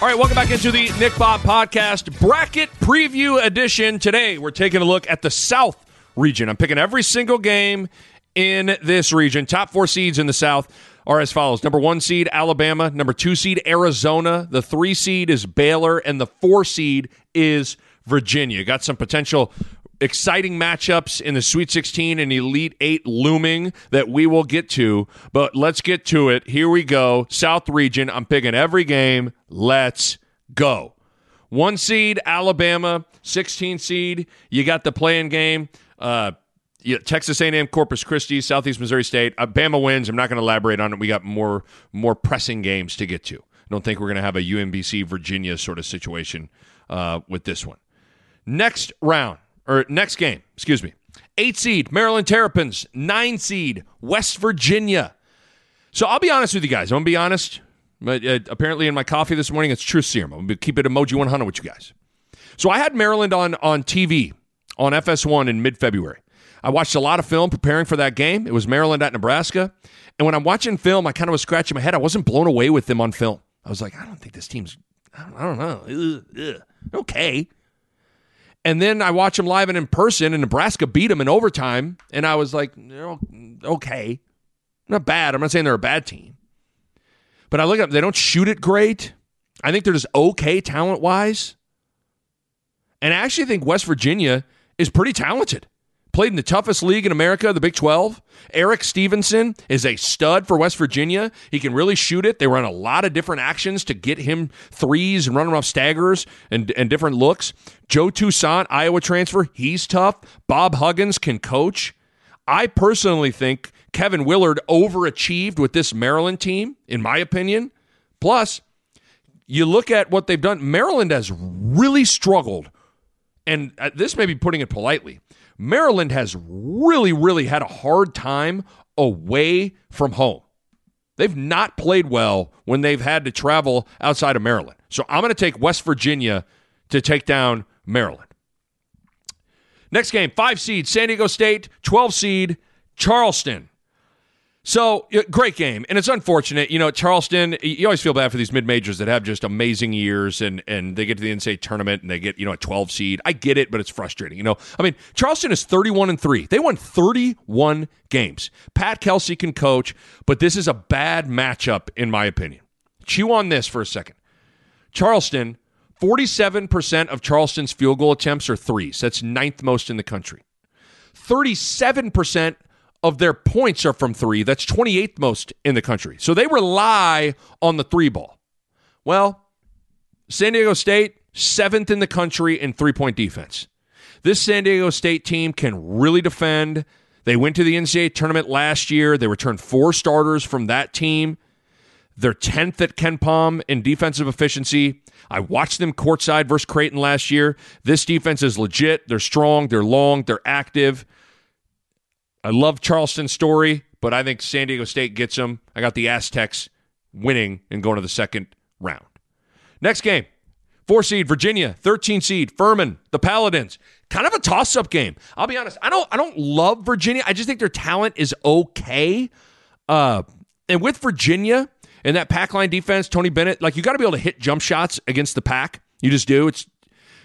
All right, welcome back into the Nick Bahe Podcast Bracket Preview Edition. Today, we're taking a look at the South region. I'm picking every single game in this region. Top four seeds in the South are as follows Number one seed, Alabama. Number two seed, Arizona. The three seed is Baylor. And the four seed is Virginia. Got some potential exciting matchups in the Sweet 16 and Elite 8 looming that we will get to. But let's get to it. Here we go. South region. I'm picking every game. Let's go. One seed, Alabama. 16 seed, you got the playing game. Uh, yeah, Texas A&M, Corpus Christi, Southeast Missouri State. Uh, Bama wins. I'm not going to elaborate on it. We got more more pressing games to get to. I don't think we're going to have a UMBC Virginia sort of situation uh, with this one. Next round or next game, excuse me. Eight seed Maryland Terrapins, nine seed West Virginia. So I'll be honest with you guys. I'm gonna be honest. But uh, apparently, in my coffee this morning, it's truth serum. I'm gonna keep it emoji 100 with you guys. So I had Maryland on on TV on FS1 in mid February. I watched a lot of film preparing for that game. It was Maryland at Nebraska. And when I'm watching film, I kind of was scratching my head. I wasn't blown away with them on film. I was like, I don't think this team's, I don't, I don't know. Ugh, ugh. Okay. And then I watch them live and in person, and Nebraska beat them in overtime. And I was like, okay. Not bad. I'm not saying they're a bad team. But I look at them, they don't shoot it great. I think they're just okay talent wise. And I actually think West Virginia is pretty talented. Played in the toughest league in America, the Big 12. Eric Stevenson is a stud for West Virginia. He can really shoot it. They run a lot of different actions to get him threes and run him off staggers and, and different looks. Joe Toussaint, Iowa transfer, he's tough. Bob Huggins can coach. I personally think Kevin Willard overachieved with this Maryland team, in my opinion. Plus, you look at what they've done. Maryland has really struggled, and uh, this may be putting it politely. Maryland has really, really had a hard time away from home. They've not played well when they've had to travel outside of Maryland. So I'm going to take West Virginia to take down Maryland. Next game, five seed San Diego State, 12 seed Charleston. So great game, and it's unfortunate. You know, Charleston. You always feel bad for these mid majors that have just amazing years, and and they get to the NCAA tournament and they get you know a twelve seed. I get it, but it's frustrating. You know, I mean, Charleston is thirty one and three. They won thirty one games. Pat Kelsey can coach, but this is a bad matchup in my opinion. Chew on this for a second. Charleston, forty seven percent of Charleston's field goal attempts are threes. That's ninth most in the country. Thirty seven percent of their points are from three. That's 28th most in the country. So they rely on the three ball. Well, San Diego State, seventh in the country in three point defense. This San Diego State team can really defend. They went to the NCAA tournament last year. They returned four starters from that team. They're 10th at KenPom in defensive efficiency. I watched them courtside versus Creighton last year. This defense is legit. They're strong, they're long, they're active. I love Charleston's story, but I think San Diego State gets them. I got the Aztecs winning and going to the second round. Next game, four seed Virginia, 13 seed Furman, the Paladins. Kind of a toss-up game. I'll be honest. I don't I don't love Virginia. I just think their talent is okay. Uh, and with Virginia and that pack line defense, Tony Bennett, like you got to be able to hit jump shots against the pack. You just do. It's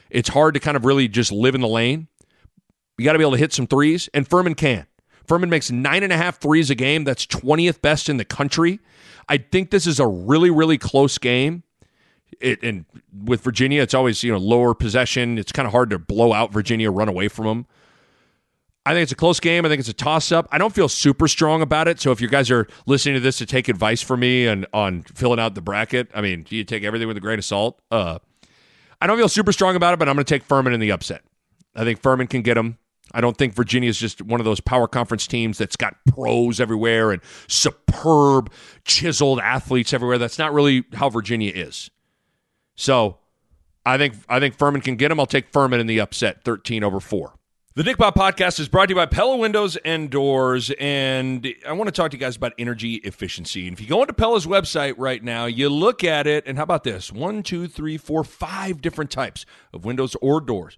it's hard to kind of really just live in the lane. You got to be able to hit some threes, and Furman can. Furman makes nine and a half threes a game. That's 20th best in the country. I think this is a really, really close game. It, and with Virginia, it's always you know lower possession. It's kind of hard to blow out Virginia, run away from them. I think it's a close game. I think it's a toss up. I don't feel super strong about it. So if you guys are listening to this to take advice from me and on filling out the bracket, I mean, you take everything with a grain of salt. Uh, I don't feel super strong about it, but I'm going to take Furman in the upset. I think Furman can get them. I don't think Virginia is just one of those power conference teams that's got pros everywhere and superb, chiseled athletes everywhere. That's not really how Virginia is. So I think I think Furman can get them. I'll take Furman in the upset, 13 over 4. The Nick Bahe podcast is brought to you by Pella Windows and Doors. And I want to talk to you guys about energy efficiency. And if you go into Pella's website right now, you look at it, and how about this? One, two, three, four, five different types of windows or doors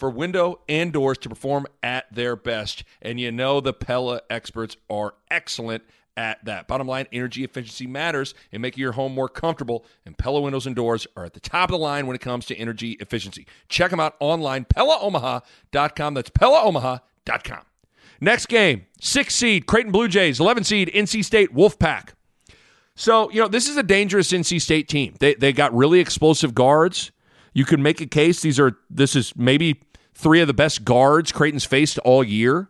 for window and doors to perform at their best. And you know the Pella experts are excellent at that. Bottom line, energy efficiency matters in making your home more comfortable, and Pella windows and doors are at the top of the line when it comes to energy efficiency. Check them out online, PellaOmaha.com. That's PellaOmaha.com. Next game, six seed Creighton Blue Jays, 11 seed NC State Wolfpack. So, you know, this is a dangerous NC State team. They, they got really explosive guards. You could make a case these are this is maybe three of the best guards Creighton's faced all year.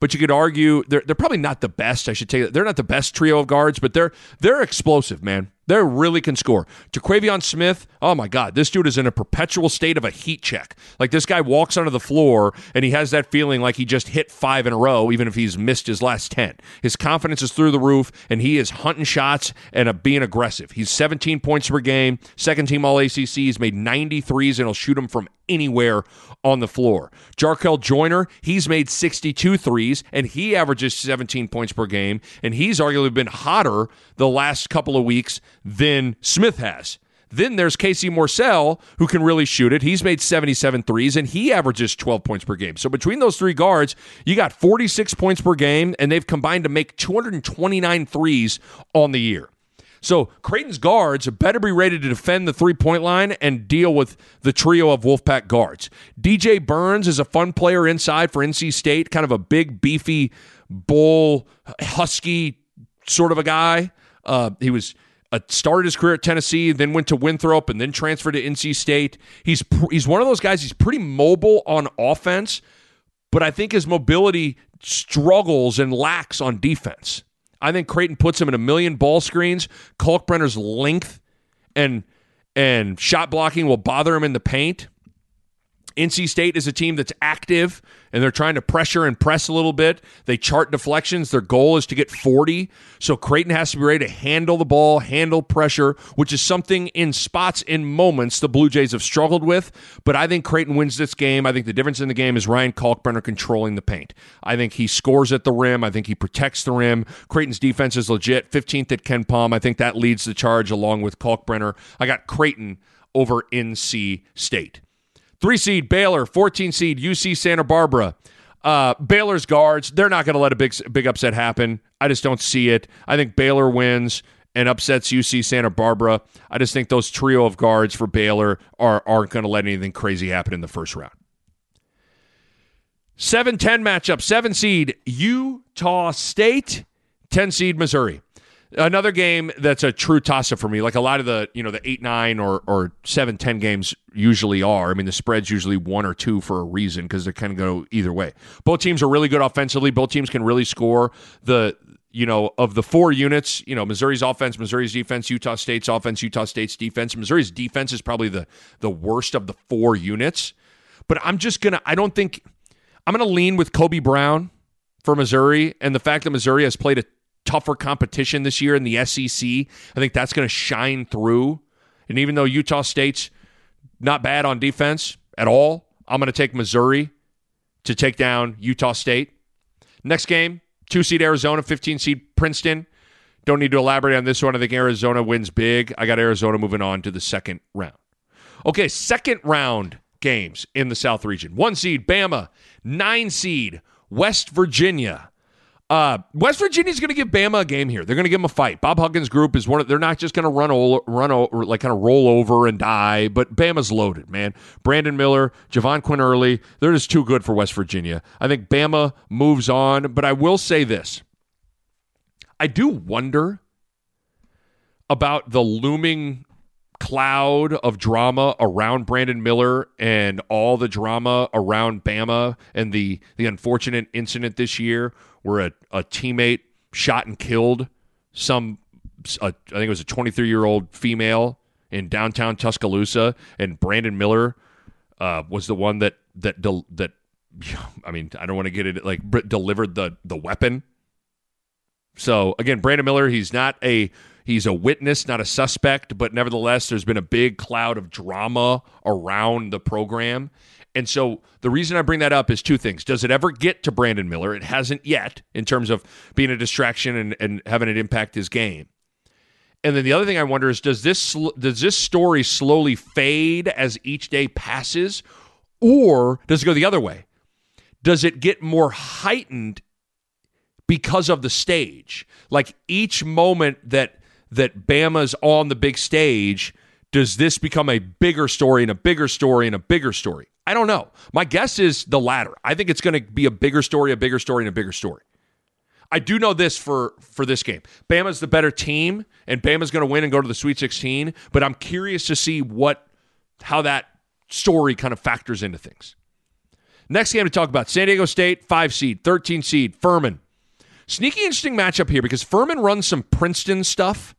But you could argue they're, they're probably not the best. I should take They're not the best trio of guards, but they're they're explosive, man. They really can score. Terquavion Smith, oh my God, this dude is in a perpetual state of a heat check. Like this guy walks onto the floor and he has that feeling like he just hit five in a row, even if he's missed his last 10. His confidence is through the roof and he is hunting shots and uh, being aggressive. He's 17 points per game, second team All ACC. He's made 93s and he'll shoot them from anywhere on the floor. Jarkel Joiner, he's made 62 threes and he averages 17 points per game. And he's arguably been hotter the last couple of weeks than Smith has. Then there's Casey Morsell, who can really shoot it. He's made 77 threes, and he averages 12 points per game. So between those three guards, you got 46 points per game, and they've combined to make 229 threes on the year. So Creighton's guards better be ready to defend the three point line and deal with the trio of Wolfpack guards. DJ Burns is a fun player inside for NC State, kind of a big, beefy, bull, husky sort of a guy. Uh, he was uh, started his career at Tennessee, then went to Winthrop, and then transferred to NC State. He's pr- he's one of those guys. He's pretty mobile on offense, but I think his mobility struggles and lacks on defense. I think Creighton puts him in a million ball screens. Kalkbrenner's length and and shot blocking will bother him in the paint. NC State is a team that's active and they're trying to pressure and press a little bit. They chart deflections. Their goal is to get 40. So Creighton has to be ready to handle the ball, handle pressure, which is something in spots, in moments, the Blue Jays have struggled with. But I think Creighton wins this game. I think the difference in the game is Ryan Kalkbrenner controlling the paint. I think he scores at the rim. I think he protects the rim. Creighton's defense is legit. 15th at KenPom. I think that leads the charge along with Kalkbrenner. I got Creighton over NC State. Three seed Baylor, 14 seed UC Santa Barbara. Uh, Baylor's guards, they're not going to let a big big upset happen. I just don't see it. I think Baylor wins and upsets UC Santa Barbara. I just think those trio of guards for Baylor are, aren't going to let anything crazy happen in the first round. 7 10 matchup, 7 seed Utah State, 10 seed Missouri another game that's a true toss up for me. Like a lot of the, you know, the 8 9 or, or 7 10 games usually are. I mean, the spread's usually one or two for a reason because they of go either way. Both teams are really good offensively. Both teams can really score. The, you know, of the four units, you know, Missouri's offense, Missouri's defense, Utah State's offense, Utah State's defense. Missouri's defense is probably the the worst of the four units. But I'm just gonna I don't think I'm gonna lean with Kobe Brown for Missouri and the fact that Missouri has played a tougher competition this year in the SEC. I think that's going to shine through. And even though Utah State's not bad on defense at all, I'm going to take Missouri to take down Utah State. Next game, two seed Arizona, 15 seed Princeton. Don't need to elaborate on this one. I think Arizona wins big. I got Arizona moving on to the second round. Okay, second round games in the South region. One seed Bama, nine seed West Virginia. Uh, West Virginia's going to give Bama a game here. They're going to give them a fight. Bob Huggins' group is one. Of, they're not just going to run run over, like kind of roll over and die. But Bama's loaded, man. Brandon Miller, Jahvon Quinerly, they're just too good for West Virginia. I think Bama moves on. But I will say this: I do wonder about the looming cloud of drama around Brandon Miller and all the drama around Bama and the the unfortunate incident this year where a, a teammate shot and killed some a, I think it was a 23 year old female in downtown Tuscaloosa and Brandon Miller uh, was the one that that del- that I mean I don't want to get it like delivered the the weapon. So again, Brandon Miller, he's not a He's a witness, not a suspect, but nevertheless, there's been a big cloud of drama around the program. And so the reason I bring that up is two things. Does it ever get to Brandon Miller? It hasn't yet in terms of being a distraction and, and having it impact his game. And then the other thing I wonder is does this does this story slowly fade as each day passes or does it go the other way? Does it get more heightened because of the stage? Like each moment that that Bama's on the big stage, does this become a bigger story and a bigger story and a bigger story? I don't know. My guess is the latter. I think it's going to be a bigger story, a bigger story, and a bigger story. I do know this for for this game. Bama's the better team, and Bama's going to win and go to the Sweet 16. But I'm curious to see what how that story kind of factors into things. Next game to talk about: San Diego State, five seed, 13 seed, Furman. Sneaky interesting matchup here because Furman runs some Princeton stuff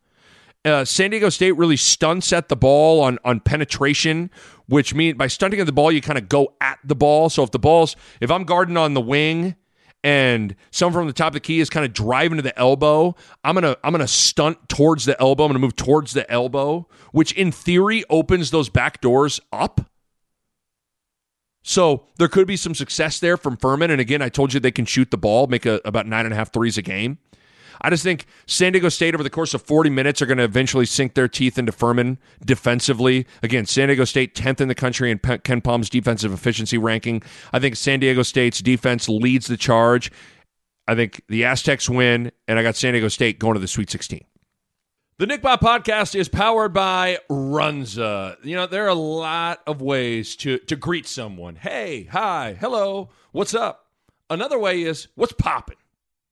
uh, San Diego State really stunts at the ball on on penetration, which means by stunting at the ball, you kind of go at the ball. So if the ball's if I'm guarding on the wing and someone from the top of the key is kind of driving to the elbow, I'm gonna I'm gonna stunt towards the elbow. I'm gonna move towards the elbow, which in theory opens those back doors up. So there could be some success there from Furman. And again, I told you they can shoot the ball, make a, about nine and a half threes a game. I just think San Diego State over the course of 40 minutes are going to eventually sink their teeth into Furman defensively. Again, San Diego State 10th in the country in KenPom's defensive efficiency ranking. I think San Diego State's defense leads the charge. I think the Aztecs win, and I got San Diego State going to the Sweet 16. The Nick Bahe podcast is powered by Runza. You know, there are a lot of ways to, to greet someone. Hey, hi, hello, what's up? Another way is, what's popping?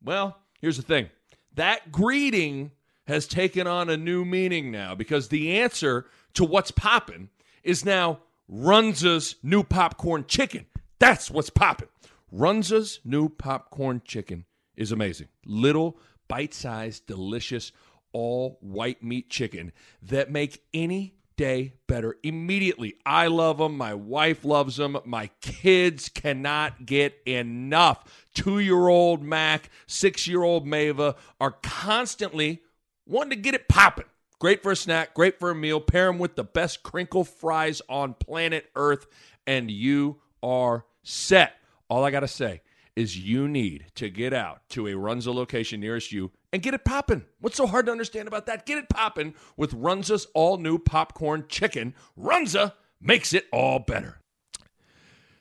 Well, here's the thing that greeting has taken on a new meaning now because the answer to what's popping is now Runza's new popcorn chicken. That's what's popping. Runza's new popcorn chicken is amazing. Little bite-sized, delicious, all white meat chicken that make any day better immediately. I love them. My wife loves them. My kids cannot get enough. Two year old Mac, six year old Mava are constantly wanting to get it popping. Great for a snack, great for a meal. Pair them with the best crinkle fries on planet Earth, and you are set. All I got to say is you need to get out to a Runza location nearest you and get it popping. What's so hard to understand about that? Get it popping with Runza's all new popcorn chicken. Runza makes it all better.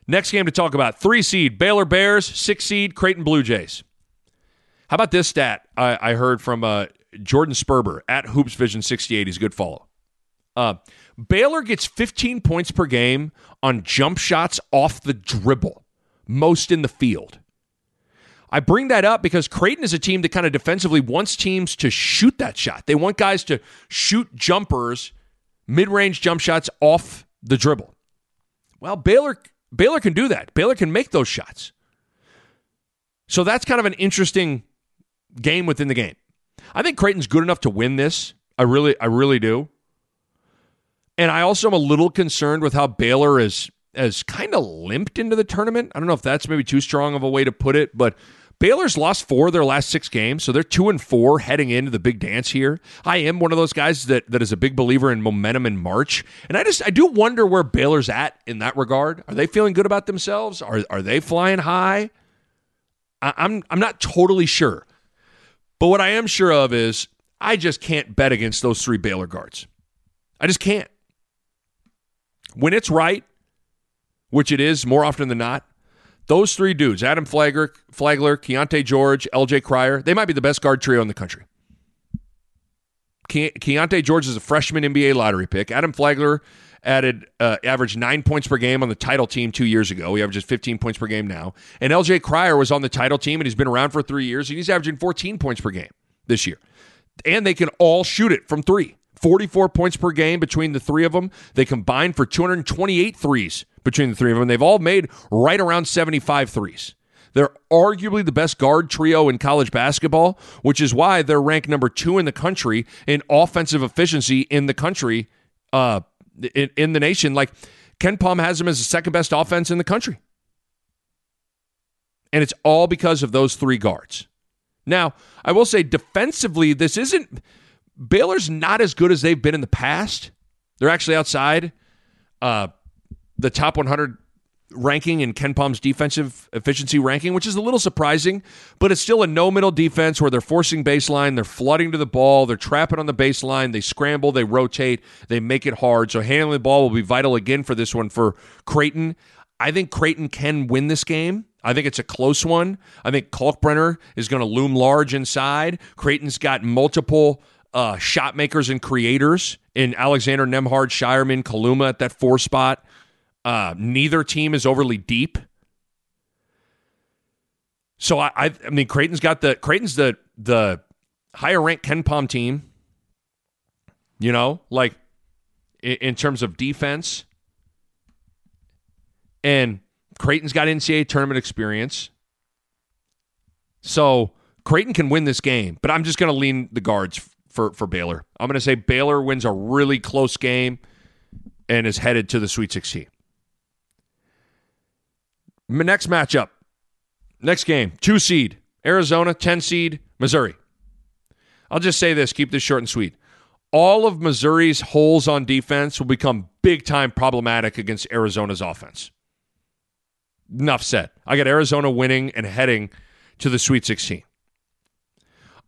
Next game to talk about three seed Baylor Bears, six seed Creighton Blue Jays. How about this stat I, I heard from uh, Jordan Sperber at Hoops Vision 68? He's a good follow. Uh, Baylor gets 15 points per game on jump shots off the dribble, most in the field. I bring that up because Creighton is a team that kind of defensively wants teams to shoot that shot. They want guys to shoot jumpers, mid-range jump shots off the dribble. Well, Baylor Baylor can do that. Baylor can make those shots. So that's kind of an interesting game within the game. I think Creighton's good enough to win this. I really I really do. And I also am a little concerned with how Baylor is has kind of limped into the tournament. I don't know if that's maybe too strong of a way to put it, but Baylor's lost four of their last six games, so they're two and four heading into the big dance here. I am one of those guys that that is a big believer in momentum in March, and I just I do wonder where Baylor's at in that regard. Are they feeling good about themselves? Are are they flying high? I, I'm I'm not totally sure, but what I am sure of is I just can't bet against those three Baylor guards. I just can't. When it's right, which it is more often than not, those three dudes, Adam Flagler, Flagler, Keyonte George, LJ Cryer, they might be the best guard trio in the country. Ke- Keyonte George is a freshman NBA lottery pick. Adam Flagler added uh, averaged nine points per game on the title team two years ago. He averages 15 points per game now. And LJ Cryer was on the title team and he's been around for three years and he's averaging 14 points per game. this year. And they can all shoot it from three. 44 points per game between the three of them. They combined for 228 threes between the three of them. They've all made right around 75 threes. They're arguably the best guard trio in college basketball, which is why they're ranked number two in the country in offensive efficiency in the country, uh, in, in the nation. Like KenPom has them as the second best offense in the country. And it's all because of those three guards. Now, I will say defensively, this isn't Baylor's not as good as they've been in the past. They're actually outside uh, the top 100 ranking in KenPom's defensive efficiency ranking, which is a little surprising, but it's still a no middle defense where they're forcing baseline, they're flooding to the ball, they're trapping on the baseline, they scramble, they rotate, they make it hard. So handling the ball will be vital again for this one for Creighton. I think Creighton can win this game. I think it's a close one. I think Kalkbrenner is going to loom large inside. Creighton's got multiple uh, shot makers and creators in Alexander Nembhard, Scheierman, Kaluma at that four spot. Uh, neither team is overly deep. So I, I, I mean, Creighton's got the Creighton's the the higher ranked KenPom team. You know, like in, in terms of defense, and Creighton's got NCAA tournament experience. So Creighton can win this game, but I'm just going to lean the guards for for Baylor. I'm going to say Baylor wins a really close game and is headed to the Sweet 16. Next matchup, next game, two seed Arizona, 10 seed Missouri. I'll just say this, keep this short and sweet. All of Missouri's holes on defense will become big time problematic against Arizona's offense. Enough said. I got Arizona winning and heading to the Sweet 16.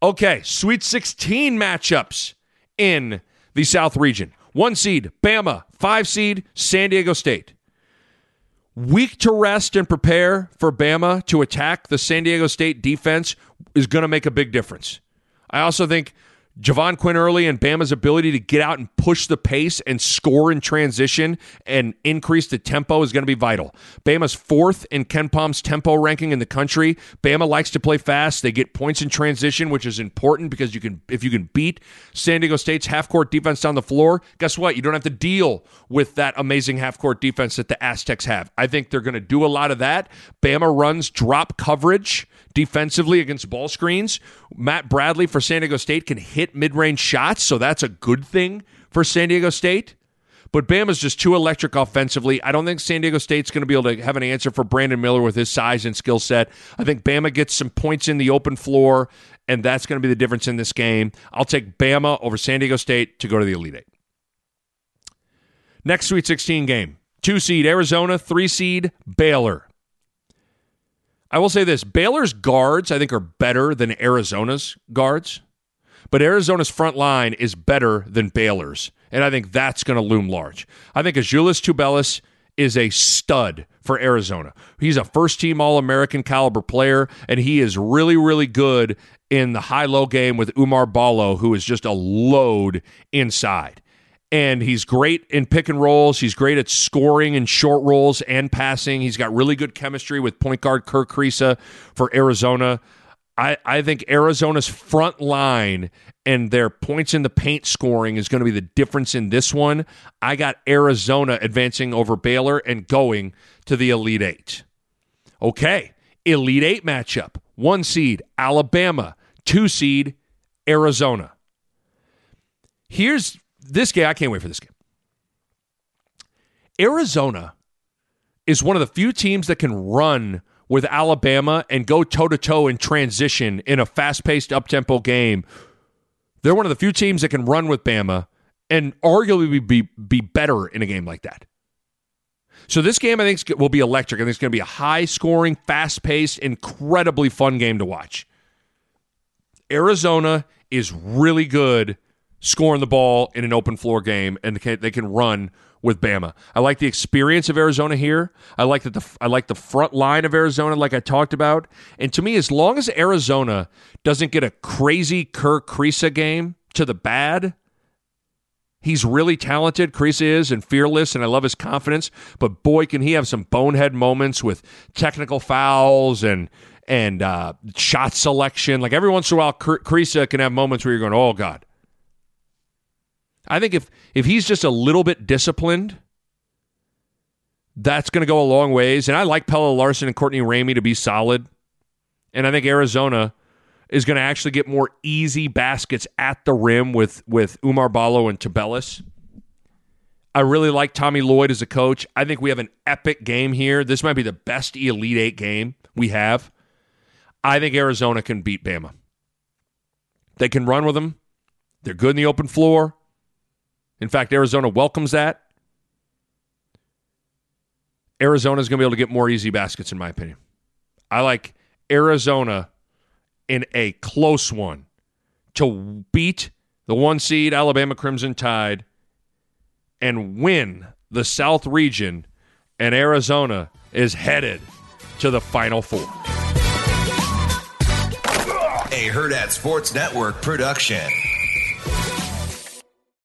Okay, Sweet 16 matchups in the South region. One seed, Bama. Five seed, San Diego State. Week to rest and prepare for Bama to attack the San Diego State defense is going to make a big difference. I also think Jahvon Quinerly and Bama's ability to get out and push the pace and score in transition and increase the tempo is going to be vital. Bama's fourth in KenPom's tempo ranking in the country. Bama likes to play fast. They get points in transition, which is important because you can if you can beat San Diego State's half court defense down the floor, guess what? You don't have to deal with that amazing half court defense that the Aztecs have. I think they're going to do a lot of that. Bama runs drop coverage defensively against ball screens. Matt Bradley for San Diego State can hit mid range shots, so that's a good thing for San Diego State. But Bama's just too electric offensively. I don't think San Diego State's going to be able to have an answer for Brandon Miller with his size and skill set. I think Bama gets some points in the open floor, and that's going to be the difference in this game. I'll take Bama over San Diego State to go to the Elite Eight. Next Sweet 16 game two seed Arizona, three seed Baylor. I will say this Baylor's guards, I think, are better than Arizona's guards, but Arizona's front line is better than Baylor's. And I think that's going to loom large. I think Azuolas Tubelis is a stud for Arizona. He's a first team All American caliber player, and he is really, really good in the high low game with Oumar Ballo, who is just a load inside and he's great in pick and rolls. He's great at scoring in short rolls and passing. He's got really good chemistry with point guard Kerr Kriisa for Arizona. I, I think Arizona's front line and their points in the paint scoring is going to be the difference in this one. I got Arizona advancing over Baylor and going to the Elite Eight. Okay, Elite Eight matchup. One seed, Alabama. Two seed, Arizona. Here's this game, I can't wait for this game. Arizona is one of the few teams that can run with Alabama and go toe to toe in transition in a fast paced up tempo game. They're one of the few teams that can run with Bama and arguably be, be better in a game like that. So this game, I think, will be electric. I think it's going to be a high scoring, fast paced, incredibly fun game to watch. Arizona is really good scoring the ball in an open floor game, and they can, run with Bama. I like the experience of Arizona here. I like that the I like the front line of Arizona, like I talked about. And to me, as long as Arizona doesn't get a crazy Kerr Kriisa game to the bad, He's really talented. Kriisa is and fearless, and I love his confidence. But boy, can he have some bonehead moments with technical fouls and and uh, shot selection. Like every once in a while, Kriisa can have moments where you're going, "Oh God." I think if if he's just a little bit disciplined, that's going to go a long ways. And I like Pelle Larsson and Courtney Ramey to be solid. And I think Arizona is going to actually get more easy baskets at the rim with with Oumar Ballo and Tubelis. I really like Tommy Lloyd as a coach. I think we have an epic game here. This might be the best Elite Eight game we have. I think Arizona can beat Bama. They can run with them. They're good in the open floor. In fact, Arizona welcomes that. Arizona is going to be able to get more easy baskets, in my opinion. I like Arizona in a close one to beat the one seed Alabama Crimson Tide and win the South region, and Arizona is headed to the Final Four. A Hurrdat Sports Network production.